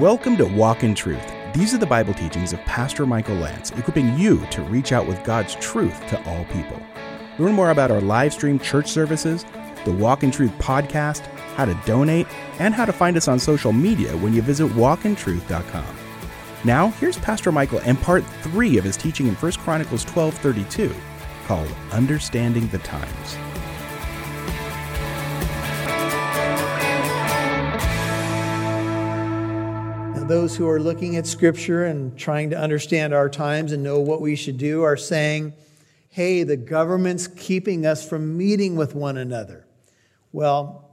Welcome to Walk in Truth. These are the Bible teachings of Pastor Michael Lance, equipping you to reach out with God's truth to all people. Learn more about our live stream church services, the Walk in Truth podcast, how to donate, and how to find us on social media when you visit walkintruth.com. Now, here's Pastor Michael and part 3 of his teaching in 1 Chronicles 12:32 called Understanding the Times. Those who are looking at Scripture and trying to understand our times and know what we should do are saying, hey, the government's keeping us from meeting with one another. Well,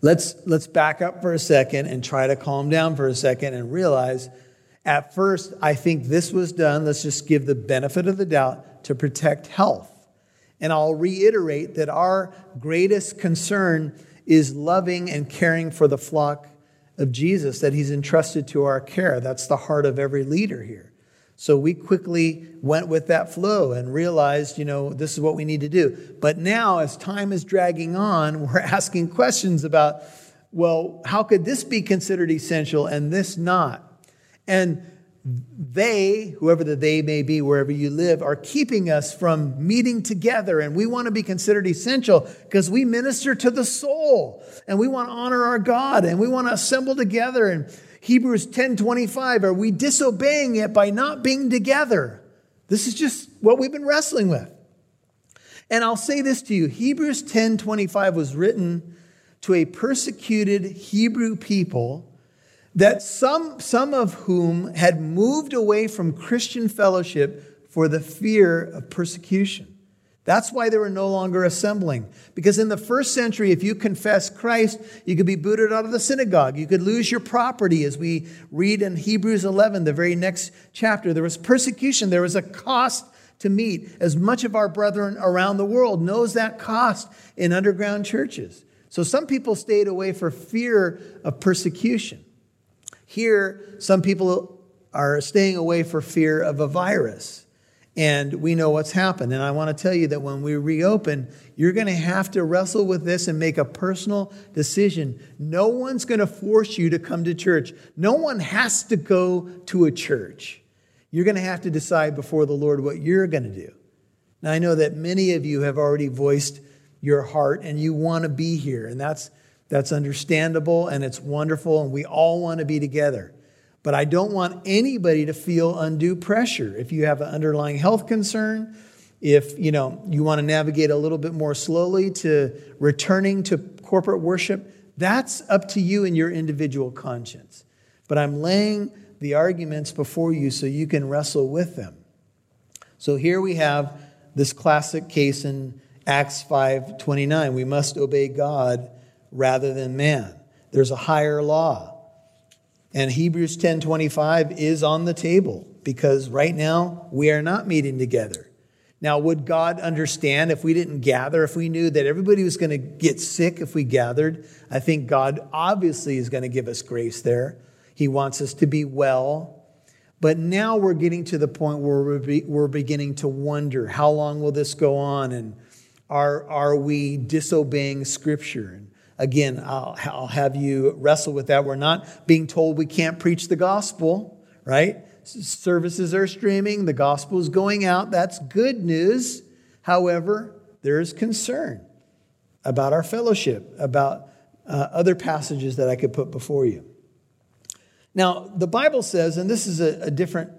let's, let's back up for a second and try to calm down for a second and realize at first, I think this was done, let's just give the benefit of the doubt, to protect health. And I'll reiterate that our greatest concern is loving and caring for the flock of Jesus that he's entrusted to our care. That's the heart of every leader here. So we quickly went with that flow and realized, you know, this is what we need to do. But now, as time is dragging on, we're asking questions about, well, how could this be considered essential and this not? And they, whoever the they may be, wherever you live, are keeping us from meeting together. And we want to be considered essential because we minister to the soul and we want to honor our God and we want to assemble together. And Hebrews 10 25, are we disobeying it by not being together? This is just what we've been wrestling with. And I'll say this to you Hebrews 10 25 was written to a persecuted Hebrew people that some, some of whom had moved away from Christian fellowship for the fear of persecution. That's why they were no longer assembling. Because in the first century, if you confess Christ, you could be booted out of the synagogue. You could lose your property, as we read in Hebrews 11, the very next chapter. There was persecution, there was a cost to meet. As much of our brethren around the world knows that cost in underground churches. So some people stayed away for fear of persecution. Here, some people are staying away for fear of a virus. And we know what's happened. And I want to tell you that when we reopen, you're going to have to wrestle with this and make a personal decision. No one's going to force you to come to church. No one has to go to a church. You're going to have to decide before the Lord what you're going to do. Now, I know that many of you have already voiced your heart and you want to be here. And that's that's understandable and it's wonderful, and we all want to be together. But I don't want anybody to feel undue pressure. If you have an underlying health concern, if you know you want to navigate a little bit more slowly to returning to corporate worship, that's up to you and your individual conscience. But I'm laying the arguments before you so you can wrestle with them. So here we have this classic case in Acts 5:29. We must obey God rather than man. There's a higher law. And Hebrews 10:25 is on the table because right now we are not meeting together. Now, would God understand if we didn't gather, if we knew that everybody was going to get sick if we gathered? I think God obviously is going to give us grace there. He wants us to be well. But now we're getting to the point where we're, beginning to wonder how long will this go on? And are, are we disobeying Scripture? Again, I'll, I'll have you wrestle with that. We're not being told we can't preach the gospel, right? Services are streaming, the gospel is going out. That's good news. However, there is concern about our fellowship, about uh, other passages that I could put before you. Now, the Bible says, and this is a, a different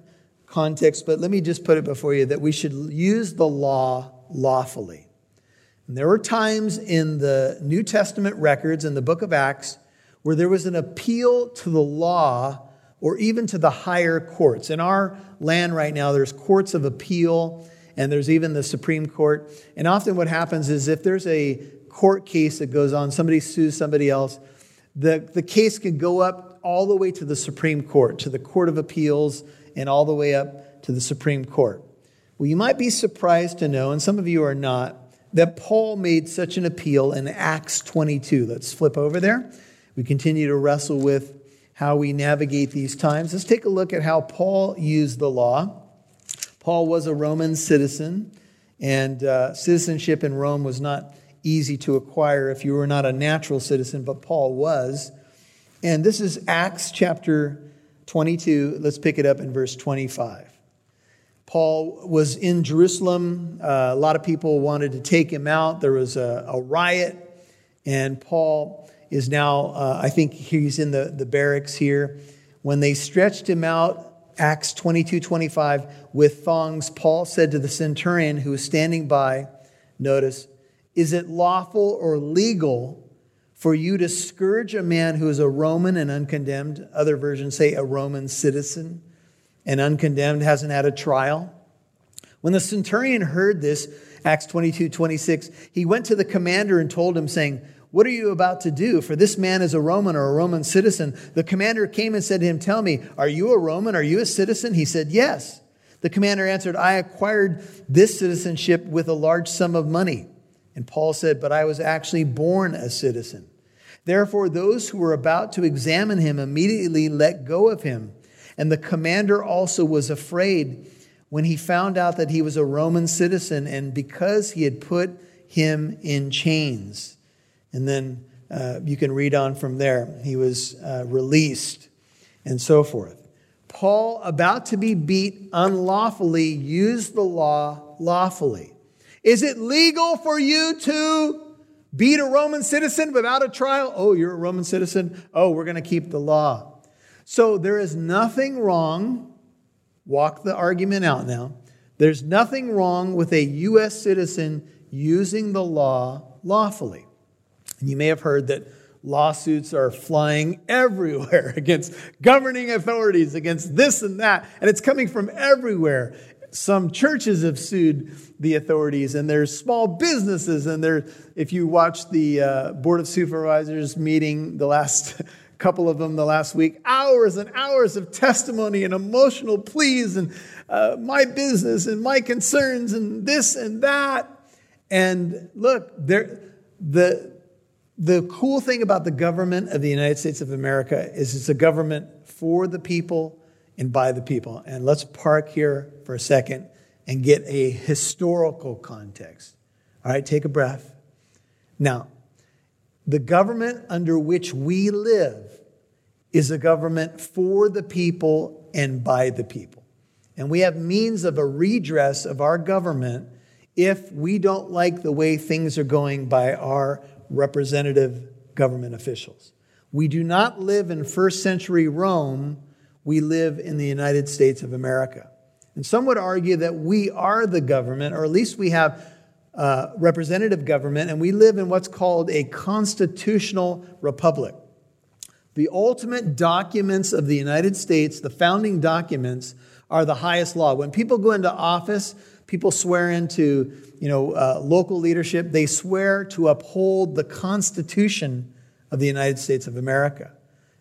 context, but let me just put it before you that we should use the law lawfully. And there were times in the New Testament records in the book of Acts where there was an appeal to the law or even to the higher courts. In our land right now, there's courts of appeal and there's even the Supreme Court. And often what happens is if there's a court case that goes on, somebody sues somebody else, the, the case can go up all the way to the Supreme Court, to the Court of Appeals, and all the way up to the Supreme Court. Well, you might be surprised to know, and some of you are not, that Paul made such an appeal in Acts 22. Let's flip over there. We continue to wrestle with how we navigate these times. Let's take a look at how Paul used the law. Paul was a Roman citizen, and uh, citizenship in Rome was not easy to acquire if you were not a natural citizen, but Paul was. And this is Acts chapter 22. Let's pick it up in verse 25. Paul was in Jerusalem. Uh, a lot of people wanted to take him out. There was a, a riot, and Paul is now, uh, I think he's in the, the barracks here. When they stretched him out, Acts 22 25, with thongs, Paul said to the centurion who was standing by, notice, is it lawful or legal for you to scourge a man who is a Roman and uncondemned? Other versions say a Roman citizen and uncondemned, hasn't had a trial. When the centurion heard this, Acts 22 26, he went to the commander and told him, saying, What are you about to do? For this man is a Roman or a Roman citizen. The commander came and said to him, Tell me, are you a Roman? Are you a citizen? He said, Yes. The commander answered, I acquired this citizenship with a large sum of money. And Paul said, But I was actually born a citizen. Therefore, those who were about to examine him immediately let go of him. And the commander also was afraid when he found out that he was a Roman citizen and because he had put him in chains. And then uh, you can read on from there. He was uh, released and so forth. Paul, about to be beat unlawfully, used the law lawfully. Is it legal for you to beat a Roman citizen without a trial? Oh, you're a Roman citizen? Oh, we're going to keep the law. So there is nothing wrong, walk the argument out now. There's nothing wrong with a U.S. citizen using the law lawfully. And you may have heard that lawsuits are flying everywhere against governing authorities, against this and that, and it's coming from everywhere. Some churches have sued the authorities, and there's small businesses, and there. If you watch the uh, board of supervisors meeting the last couple of them the last week, hours and hours of testimony and emotional pleas and uh, my business and my concerns and this and that. And look, there, the, the cool thing about the government of the United States of America is it's a government for the people and by the people. And let's park here for a second and get a historical context. All right, take a breath. Now, the government under which we live is a government for the people and by the people. And we have means of a redress of our government if we don't like the way things are going by our representative government officials. We do not live in first century Rome, we live in the United States of America. And some would argue that we are the government, or at least we have uh, representative government, and we live in what's called a constitutional republic. The ultimate documents of the United States, the founding documents, are the highest law. When people go into office, people swear into you know, uh, local leadership, they swear to uphold the Constitution of the United States of America.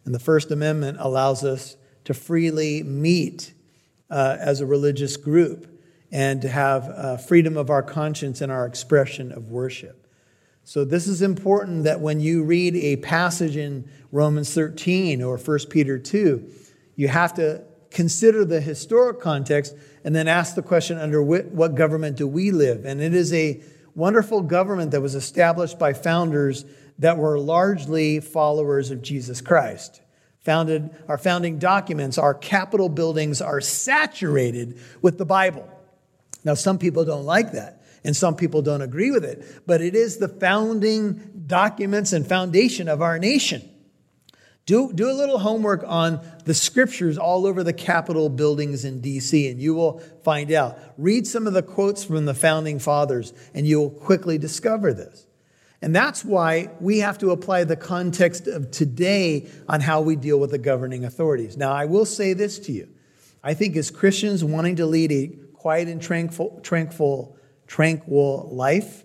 And the First Amendment allows us to freely meet uh, as a religious group and to have uh, freedom of our conscience and our expression of worship. So, this is important that when you read a passage in Romans 13 or 1 Peter 2, you have to consider the historic context and then ask the question under what government do we live? And it is a wonderful government that was established by founders that were largely followers of Jesus Christ. Founded, our founding documents, our Capitol buildings are saturated with the Bible. Now, some people don't like that and some people don't agree with it, but it is the founding documents and foundation of our nation. Do, do a little homework on the scriptures all over the Capitol buildings in DC, and you will find out. Read some of the quotes from the founding fathers, and you'll quickly discover this. And that's why we have to apply the context of today on how we deal with the governing authorities. Now, I will say this to you. I think as Christians wanting to lead a quiet and tranquil, tranquil tranquil life,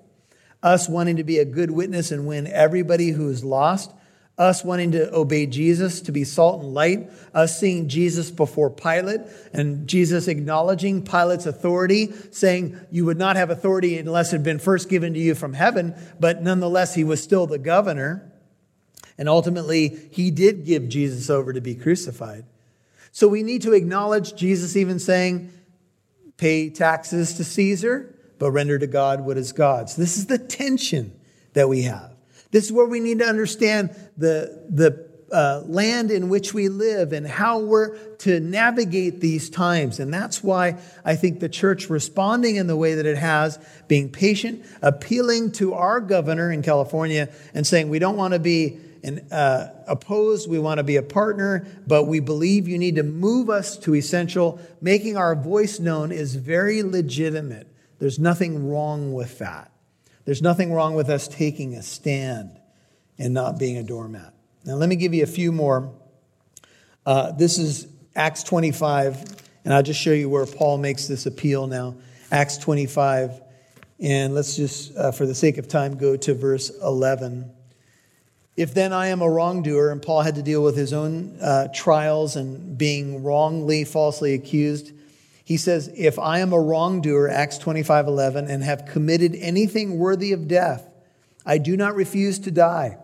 us wanting to be a good witness and win everybody who is lost, us wanting to obey Jesus, to be salt and light, us seeing Jesus before Pilate, and Jesus acknowledging Pilate's authority, saying you would not have authority unless it had been first given to you from heaven, but nonetheless, he was still the governor. And ultimately, he did give Jesus over to be crucified. So we need to acknowledge Jesus even saying, pay taxes to Caesar, but render to God what is God's. This is the tension that we have. This is where we need to understand the, the uh, land in which we live and how we're to navigate these times. And that's why I think the church responding in the way that it has, being patient, appealing to our governor in California and saying, we don't want to be an, uh, opposed, we want to be a partner, but we believe you need to move us to essential. Making our voice known is very legitimate. There's nothing wrong with that. There's nothing wrong with us taking a stand and not being a doormat. Now, let me give you a few more. Uh, this is Acts 25, and I'll just show you where Paul makes this appeal now. Acts 25, and let's just, uh, for the sake of time, go to verse 11. If then I am a wrongdoer, and Paul had to deal with his own uh, trials and being wrongly, falsely accused, he says, If I am a wrongdoer, Acts 25, 11, and have committed anything worthy of death, I do not refuse to die.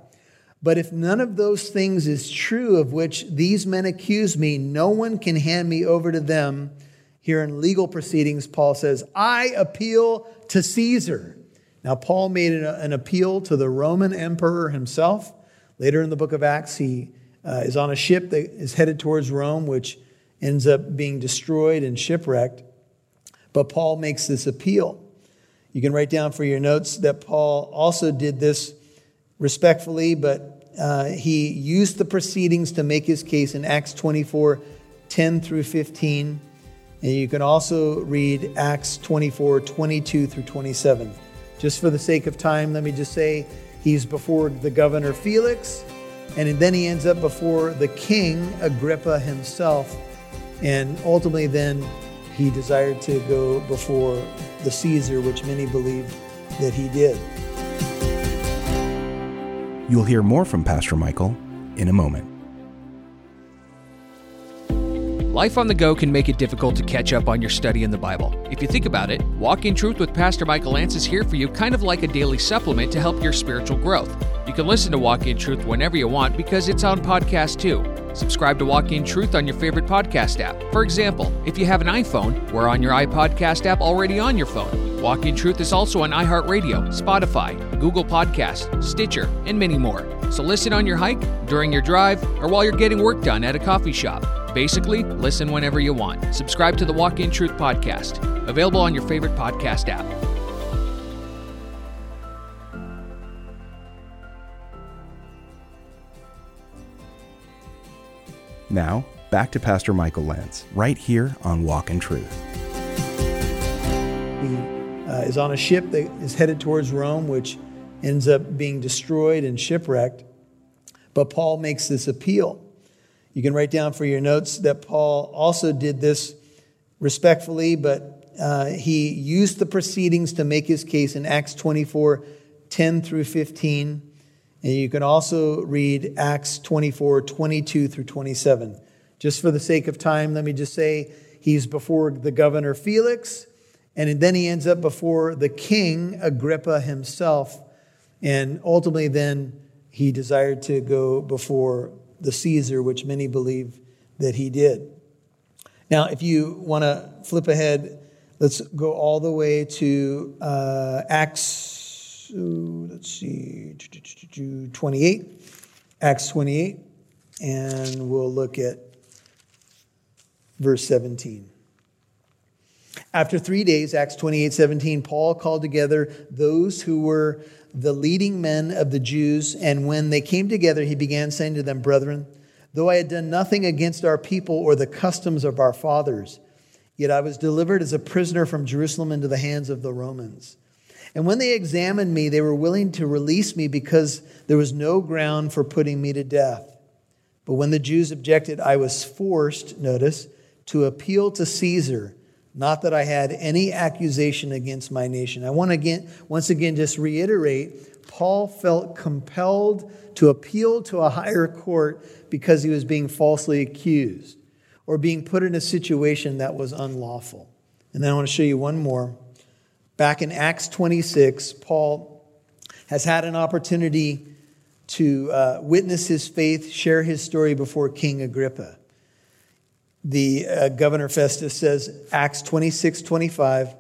But if none of those things is true of which these men accuse me, no one can hand me over to them. Here in legal proceedings, Paul says, I appeal to Caesar. Now, Paul made an appeal to the Roman emperor himself. Later in the book of Acts, he uh, is on a ship that is headed towards Rome, which ends up being destroyed and shipwrecked. But Paul makes this appeal. You can write down for your notes that Paul also did this respectfully, but uh, he used the proceedings to make his case in Acts 24 10 through 15. And you can also read Acts 24 22 through 27. Just for the sake of time, let me just say he's before the governor Felix, and then he ends up before the king Agrippa himself. And ultimately, then he desired to go before the Caesar, which many believe that he did. You'll hear more from Pastor Michael in a moment. Life on the go can make it difficult to catch up on your study in the Bible. If you think about it, Walk in Truth with Pastor Michael Lance is here for you kind of like a daily supplement to help your spiritual growth. You can listen to Walk in Truth whenever you want because it's on podcast too. Subscribe to Walk in Truth on your favorite podcast app. For example, if you have an iPhone, we're on your iPodcast app already on your phone. Walk in Truth is also on iHeartRadio, Spotify, Google Podcast, Stitcher, and many more. So listen on your hike, during your drive, or while you're getting work done at a coffee shop. Basically, listen whenever you want. Subscribe to the Walk in Truth podcast, available on your favorite podcast app. Now, back to Pastor Michael Lance, right here on Walk in Truth. He uh, is on a ship that is headed towards Rome, which ends up being destroyed and shipwrecked. But Paul makes this appeal. You can write down for your notes that Paul also did this respectfully, but uh, he used the proceedings to make his case in Acts 24 10 through 15. And you can also read Acts 24, 22 through 27. Just for the sake of time, let me just say he's before the governor Felix, and then he ends up before the king Agrippa himself. And ultimately, then he desired to go before the Caesar, which many believe that he did. Now, if you want to flip ahead, let's go all the way to uh, Acts let's see, 28, Acts 28, and we'll look at verse 17. After three days, Acts 28 17, Paul called together those who were the leading men of the Jews, and when they came together, he began saying to them, Brethren, though I had done nothing against our people or the customs of our fathers, yet I was delivered as a prisoner from Jerusalem into the hands of the Romans. And when they examined me, they were willing to release me because there was no ground for putting me to death. But when the Jews objected, I was forced, notice, to appeal to Caesar, not that I had any accusation against my nation. I want to again, once again just reiterate Paul felt compelled to appeal to a higher court because he was being falsely accused or being put in a situation that was unlawful. And then I want to show you one more. Back in Acts 26, Paul has had an opportunity to uh, witness his faith, share his story before King Agrippa. The uh, governor Festus says, Acts 26, 25,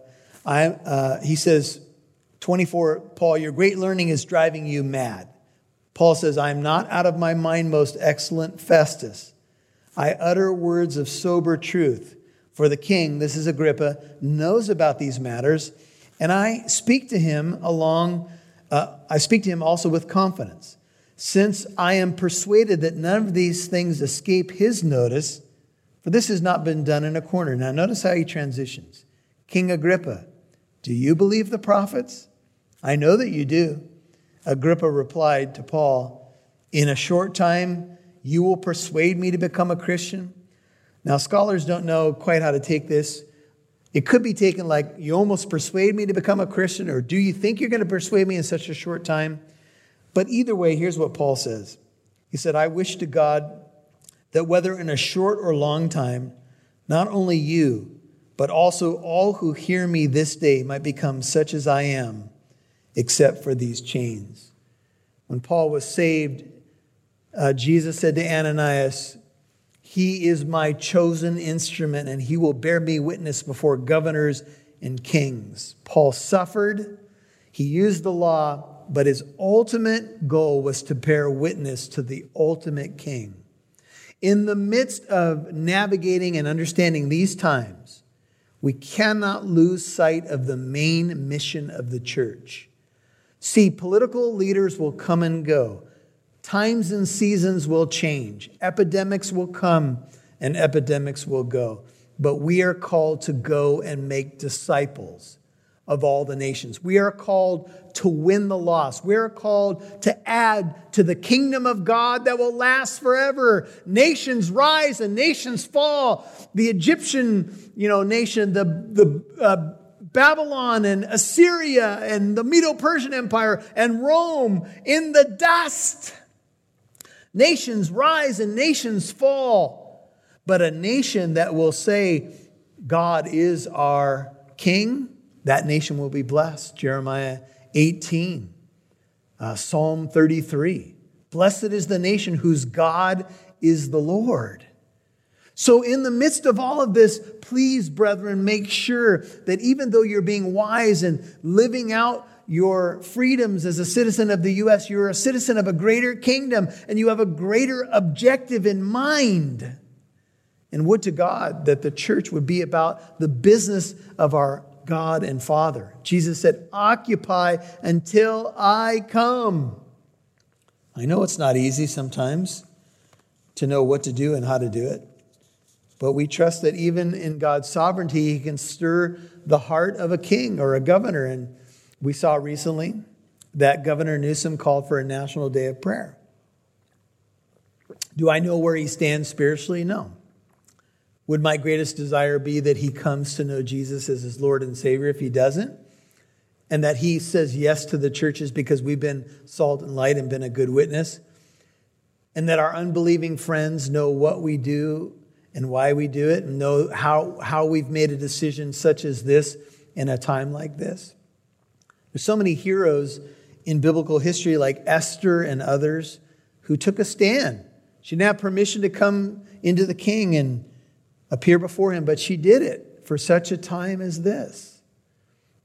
I, uh, he says, 24, Paul, your great learning is driving you mad. Paul says, I am not out of my mind, most excellent Festus. I utter words of sober truth. For the king, this is Agrippa, knows about these matters, and I speak to him along, uh, I speak to him also with confidence. Since I am persuaded that none of these things escape his notice, for this has not been done in a corner. Now, notice how he transitions. King Agrippa, do you believe the prophets? I know that you do. Agrippa replied to Paul, In a short time, you will persuade me to become a Christian. Now, scholars don't know quite how to take this. It could be taken like, You almost persuade me to become a Christian, or do you think you're going to persuade me in such a short time? But either way, here's what Paul says He said, I wish to God that whether in a short or long time, not only you, but also all who hear me this day might become such as I am except for these chains. When Paul was saved, uh, Jesus said to Ananias, He is my chosen instrument, and he will bear me witness before governors and kings. Paul suffered, he used the law, but his ultimate goal was to bear witness to the ultimate king. In the midst of navigating and understanding these times, we cannot lose sight of the main mission of the church See, political leaders will come and go. Times and seasons will change. Epidemics will come and epidemics will go. But we are called to go and make disciples of all the nations. We are called to win the lost. We are called to add to the kingdom of God that will last forever. Nations rise and nations fall. The Egyptian, you know, nation, the, the, uh, Babylon and Assyria and the Medo Persian Empire and Rome in the dust. Nations rise and nations fall, but a nation that will say, God is our king, that nation will be blessed. Jeremiah 18, uh, Psalm 33. Blessed is the nation whose God is the Lord. So, in the midst of all of this, please, brethren, make sure that even though you're being wise and living out your freedoms as a citizen of the U.S., you're a citizen of a greater kingdom and you have a greater objective in mind. And would to God that the church would be about the business of our God and Father. Jesus said, Occupy until I come. I know it's not easy sometimes to know what to do and how to do it. But we trust that even in God's sovereignty, He can stir the heart of a king or a governor. And we saw recently that Governor Newsom called for a national day of prayer. Do I know where he stands spiritually? No. Would my greatest desire be that he comes to know Jesus as his Lord and Savior if he doesn't? And that he says yes to the churches because we've been salt and light and been a good witness? And that our unbelieving friends know what we do and why we do it and know how, how we've made a decision such as this in a time like this. There's so many heroes in biblical history, like Esther and others, who took a stand. She didn't have permission to come into the king and appear before him, but she did it for such a time as this.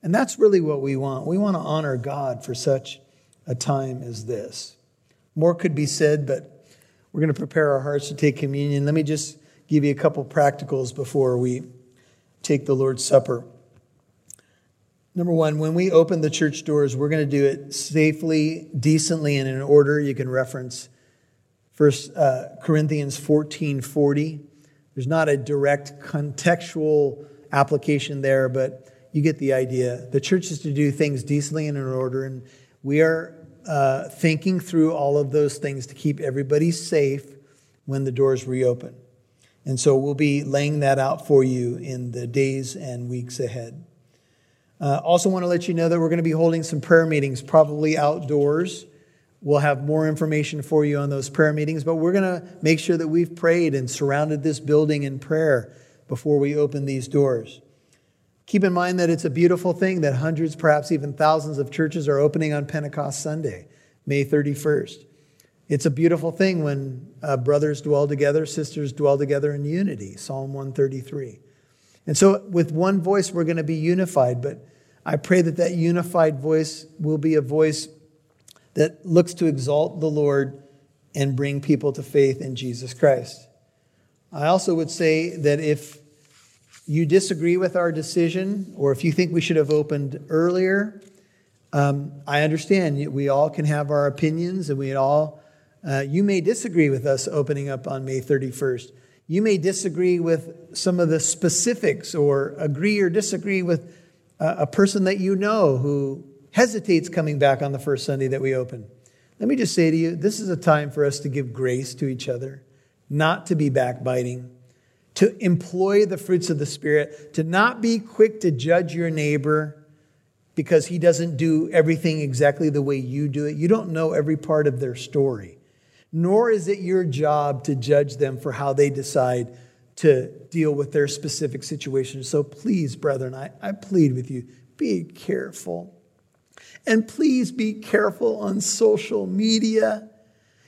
And that's really what we want. We want to honor God for such a time as this. More could be said, but we're going to prepare our hearts to take communion. Let me just give you a couple practicals before we take the Lord's Supper. Number one, when we open the church doors, we're going to do it safely, decently, and in order. You can reference First uh, Corinthians 14 40. There's not a direct contextual application there, but you get the idea. The church is to do things decently and in order, and we are uh, thinking through all of those things to keep everybody safe when the doors reopen. And so we'll be laying that out for you in the days and weeks ahead. Uh, also, want to let you know that we're going to be holding some prayer meetings, probably outdoors. We'll have more information for you on those prayer meetings, but we're going to make sure that we've prayed and surrounded this building in prayer before we open these doors. Keep in mind that it's a beautiful thing that hundreds, perhaps even thousands of churches are opening on Pentecost Sunday, May 31st. It's a beautiful thing when uh, brothers dwell together, sisters dwell together in unity, Psalm 133. And so, with one voice, we're going to be unified, but I pray that that unified voice will be a voice that looks to exalt the Lord and bring people to faith in Jesus Christ. I also would say that if you disagree with our decision, or if you think we should have opened earlier, um, I understand. We all can have our opinions, and we all, uh, you may disagree with us opening up on May 31st. You may disagree with some of the specifics, or agree or disagree with a, a person that you know who hesitates coming back on the first Sunday that we open. Let me just say to you this is a time for us to give grace to each other, not to be backbiting, to employ the fruits of the Spirit, to not be quick to judge your neighbor because he doesn't do everything exactly the way you do it. You don't know every part of their story, nor is it your job to judge them for how they decide to deal with their specific situation. So please, brethren, I, I plead with you be careful. And please be careful on social media.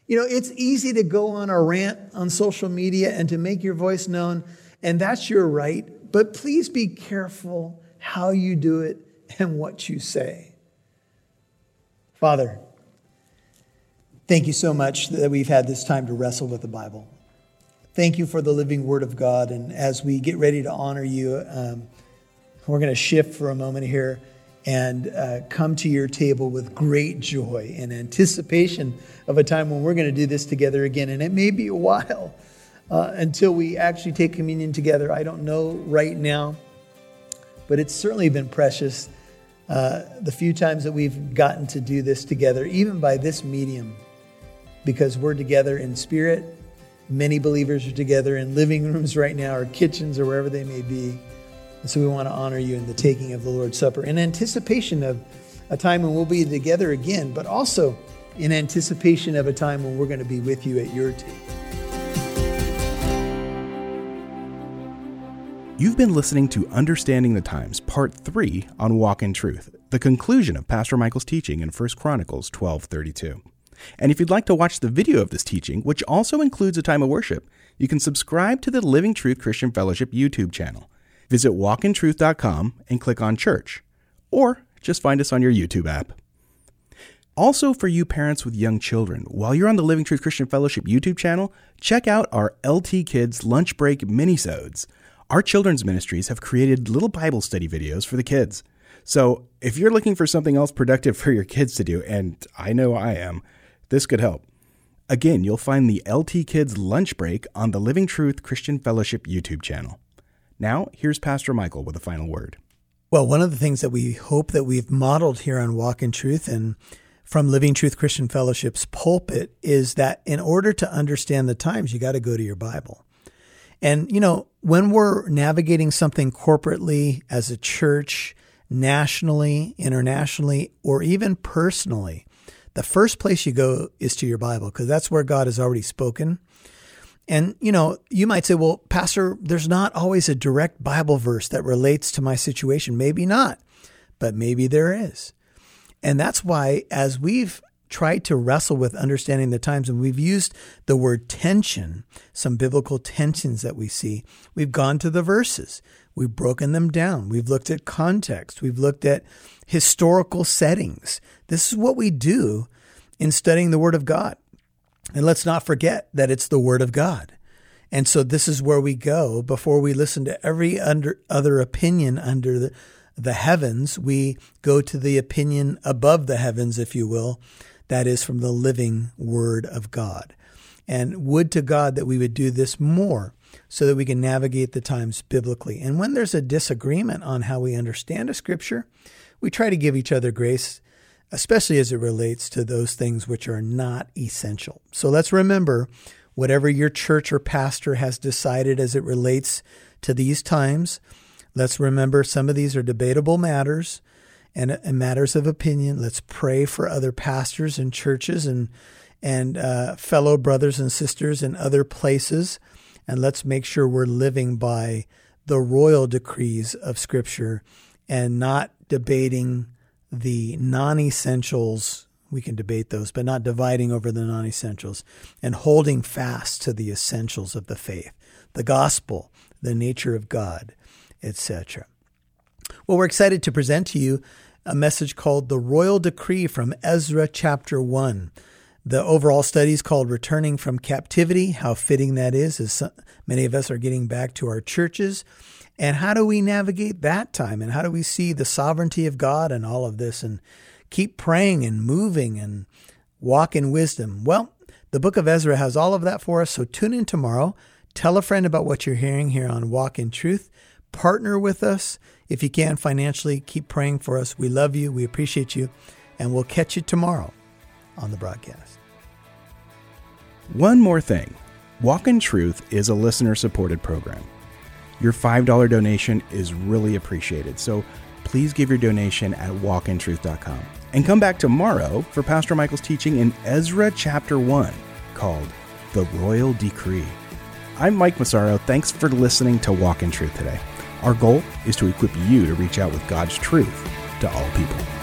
You know, it's easy to go on a rant on social media and to make your voice known, and that's your right. But please be careful how you do it and what you say. Father, thank you so much that we've had this time to wrestle with the Bible. Thank you for the living Word of God. And as we get ready to honor you, um, we're going to shift for a moment here and uh, come to your table with great joy and anticipation of a time when we're going to do this together again. And it may be a while uh, until we actually take communion together. I don't know right now, but it's certainly been precious uh, the few times that we've gotten to do this together, even by this medium, because we're together in spirit. Many believers are together in living rooms right now, or kitchens, or wherever they may be. And so we want to honor you in the taking of the Lord's Supper in anticipation of a time when we'll be together again, but also in anticipation of a time when we're going to be with you at your table. You've been listening to Understanding the Times, Part 3 on Walk in Truth, the conclusion of Pastor Michael's teaching in 1 Chronicles 12:32. And if you'd like to watch the video of this teaching, which also includes a time of worship, you can subscribe to the Living Truth Christian Fellowship YouTube channel. Visit walkintruth.com and click on church, or just find us on your YouTube app. Also, for you parents with young children, while you're on the Living Truth Christian Fellowship YouTube channel, check out our LT Kids Lunch Break Minisodes. Our children's ministries have created little Bible study videos for the kids. So, if you're looking for something else productive for your kids to do, and I know I am, this could help. Again, you'll find the LT Kids Lunch Break on the Living Truth Christian Fellowship YouTube channel. Now, here's Pastor Michael with a final word. Well, one of the things that we hope that we've modeled here on Walk in Truth and from Living Truth Christian Fellowship's pulpit is that in order to understand the times, you got to go to your Bible. And, you know, when we're navigating something corporately as a church, nationally, internationally, or even personally, the first place you go is to your Bible because that's where God has already spoken. And, you know, you might say, well, Pastor, there's not always a direct Bible verse that relates to my situation. Maybe not, but maybe there is. And that's why, as we've tried to wrestle with understanding the times, and we've used the word tension, some biblical tensions that we see, we've gone to the verses. We've broken them down. We've looked at context. We've looked at historical settings. This is what we do in studying the Word of God. And let's not forget that it's the Word of God. And so this is where we go before we listen to every under, other opinion under the, the heavens. We go to the opinion above the heavens, if you will, that is from the living Word of God. And would to God that we would do this more so that we can navigate the times biblically. And when there's a disagreement on how we understand a scripture, we try to give each other grace especially as it relates to those things which are not essential. So let's remember whatever your church or pastor has decided as it relates to these times. Let's remember some of these are debatable matters and, and matters of opinion. Let's pray for other pastors and churches and and uh, fellow brothers and sisters in other places, and let's make sure we're living by the royal decrees of Scripture and not debating the non essentials, we can debate those, but not dividing over the non essentials and holding fast to the essentials of the faith, the gospel, the nature of God, etc. Well, we're excited to present to you a message called The Royal Decree from Ezra chapter 1. The overall study is called Returning from Captivity. How fitting that is, as many of us are getting back to our churches. And how do we navigate that time? And how do we see the sovereignty of God and all of this and keep praying and moving and walk in wisdom? Well, the book of Ezra has all of that for us. So tune in tomorrow. Tell a friend about what you're hearing here on Walk in Truth. Partner with us if you can financially. Keep praying for us. We love you. We appreciate you. And we'll catch you tomorrow on the broadcast. One more thing Walk in Truth is a listener supported program. Your $5 donation is really appreciated. So please give your donation at walkintruth.com. And come back tomorrow for Pastor Michael's teaching in Ezra chapter 1 called The Royal Decree. I'm Mike Massaro. Thanks for listening to Walk in Truth today. Our goal is to equip you to reach out with God's truth to all people.